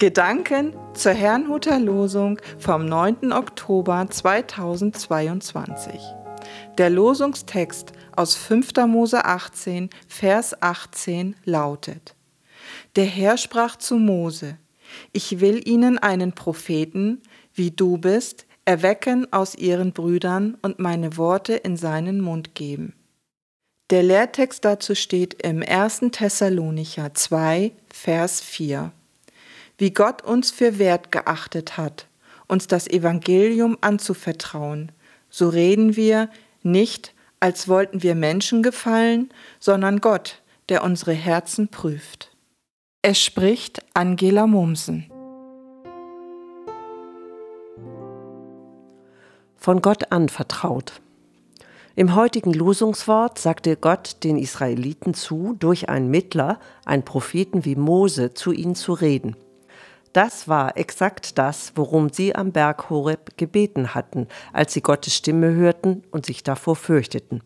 Gedanken zur Herrnhuter Losung vom 9. Oktober 2022. Der Losungstext aus 5. Mose 18, Vers 18 lautet: Der Herr sprach zu Mose: Ich will ihnen einen Propheten, wie du bist, erwecken aus ihren Brüdern und meine Worte in seinen Mund geben. Der Lehrtext dazu steht im 1. Thessalonicher 2, Vers 4 wie Gott uns für wert geachtet hat, uns das Evangelium anzuvertrauen, so reden wir nicht, als wollten wir Menschen gefallen, sondern Gott, der unsere Herzen prüft. Es spricht Angela Mumsen. Von Gott anvertraut. Im heutigen Losungswort sagte Gott den Israeliten zu, durch einen Mittler, einen Propheten wie Mose, zu ihnen zu reden. Das war exakt das, worum sie am Berg Horeb gebeten hatten, als sie Gottes Stimme hörten und sich davor fürchteten.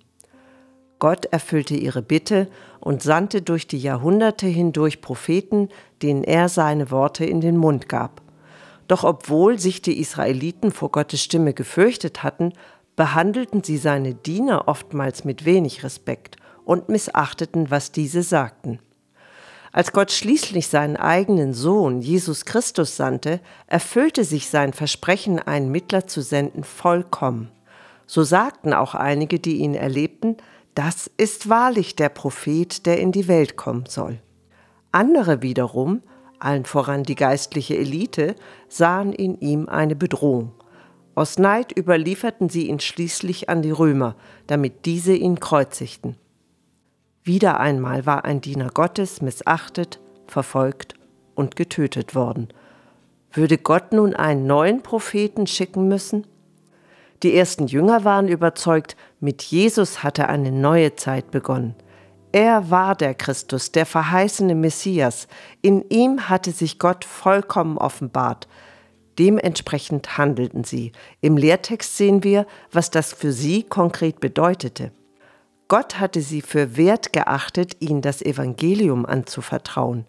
Gott erfüllte ihre Bitte und sandte durch die Jahrhunderte hindurch Propheten, denen er seine Worte in den Mund gab. Doch obwohl sich die Israeliten vor Gottes Stimme gefürchtet hatten, behandelten sie seine Diener oftmals mit wenig Respekt und missachteten, was diese sagten. Als Gott schließlich seinen eigenen Sohn Jesus Christus sandte, erfüllte sich sein Versprechen, einen Mittler zu senden, vollkommen. So sagten auch einige, die ihn erlebten, das ist wahrlich der Prophet, der in die Welt kommen soll. Andere wiederum, allen voran die geistliche Elite, sahen in ihm eine Bedrohung. Aus Neid überlieferten sie ihn schließlich an die Römer, damit diese ihn kreuzigten. Wieder einmal war ein Diener Gottes missachtet, verfolgt und getötet worden. Würde Gott nun einen neuen Propheten schicken müssen? Die ersten Jünger waren überzeugt, mit Jesus hatte eine neue Zeit begonnen. Er war der Christus, der verheißene Messias. In ihm hatte sich Gott vollkommen offenbart. Dementsprechend handelten sie. Im Lehrtext sehen wir, was das für sie konkret bedeutete. Gott hatte sie für wert geachtet, ihnen das Evangelium anzuvertrauen.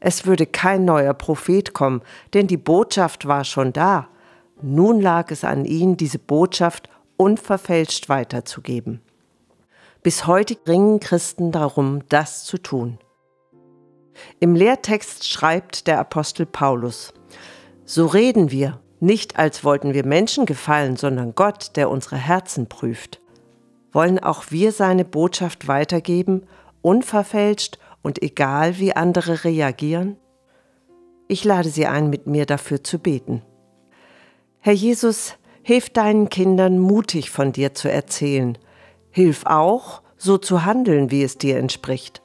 Es würde kein neuer Prophet kommen, denn die Botschaft war schon da. Nun lag es an ihnen, diese Botschaft unverfälscht weiterzugeben. Bis heute ringen Christen darum, das zu tun. Im Lehrtext schreibt der Apostel Paulus, So reden wir, nicht als wollten wir Menschen gefallen, sondern Gott, der unsere Herzen prüft wollen auch wir seine Botschaft weitergeben, unverfälscht und egal wie andere reagieren? Ich lade Sie ein, mit mir dafür zu beten. Herr Jesus, hilf deinen Kindern mutig von dir zu erzählen. Hilf auch, so zu handeln, wie es dir entspricht.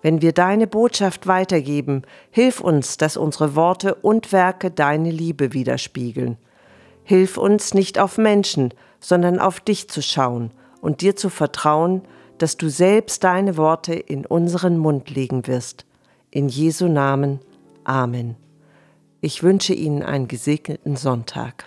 Wenn wir deine Botschaft weitergeben, hilf uns, dass unsere Worte und Werke deine Liebe widerspiegeln. Hilf uns nicht auf Menschen, sondern auf dich zu schauen und dir zu vertrauen, dass du selbst deine Worte in unseren Mund legen wirst. In Jesu Namen. Amen. Ich wünsche Ihnen einen gesegneten Sonntag.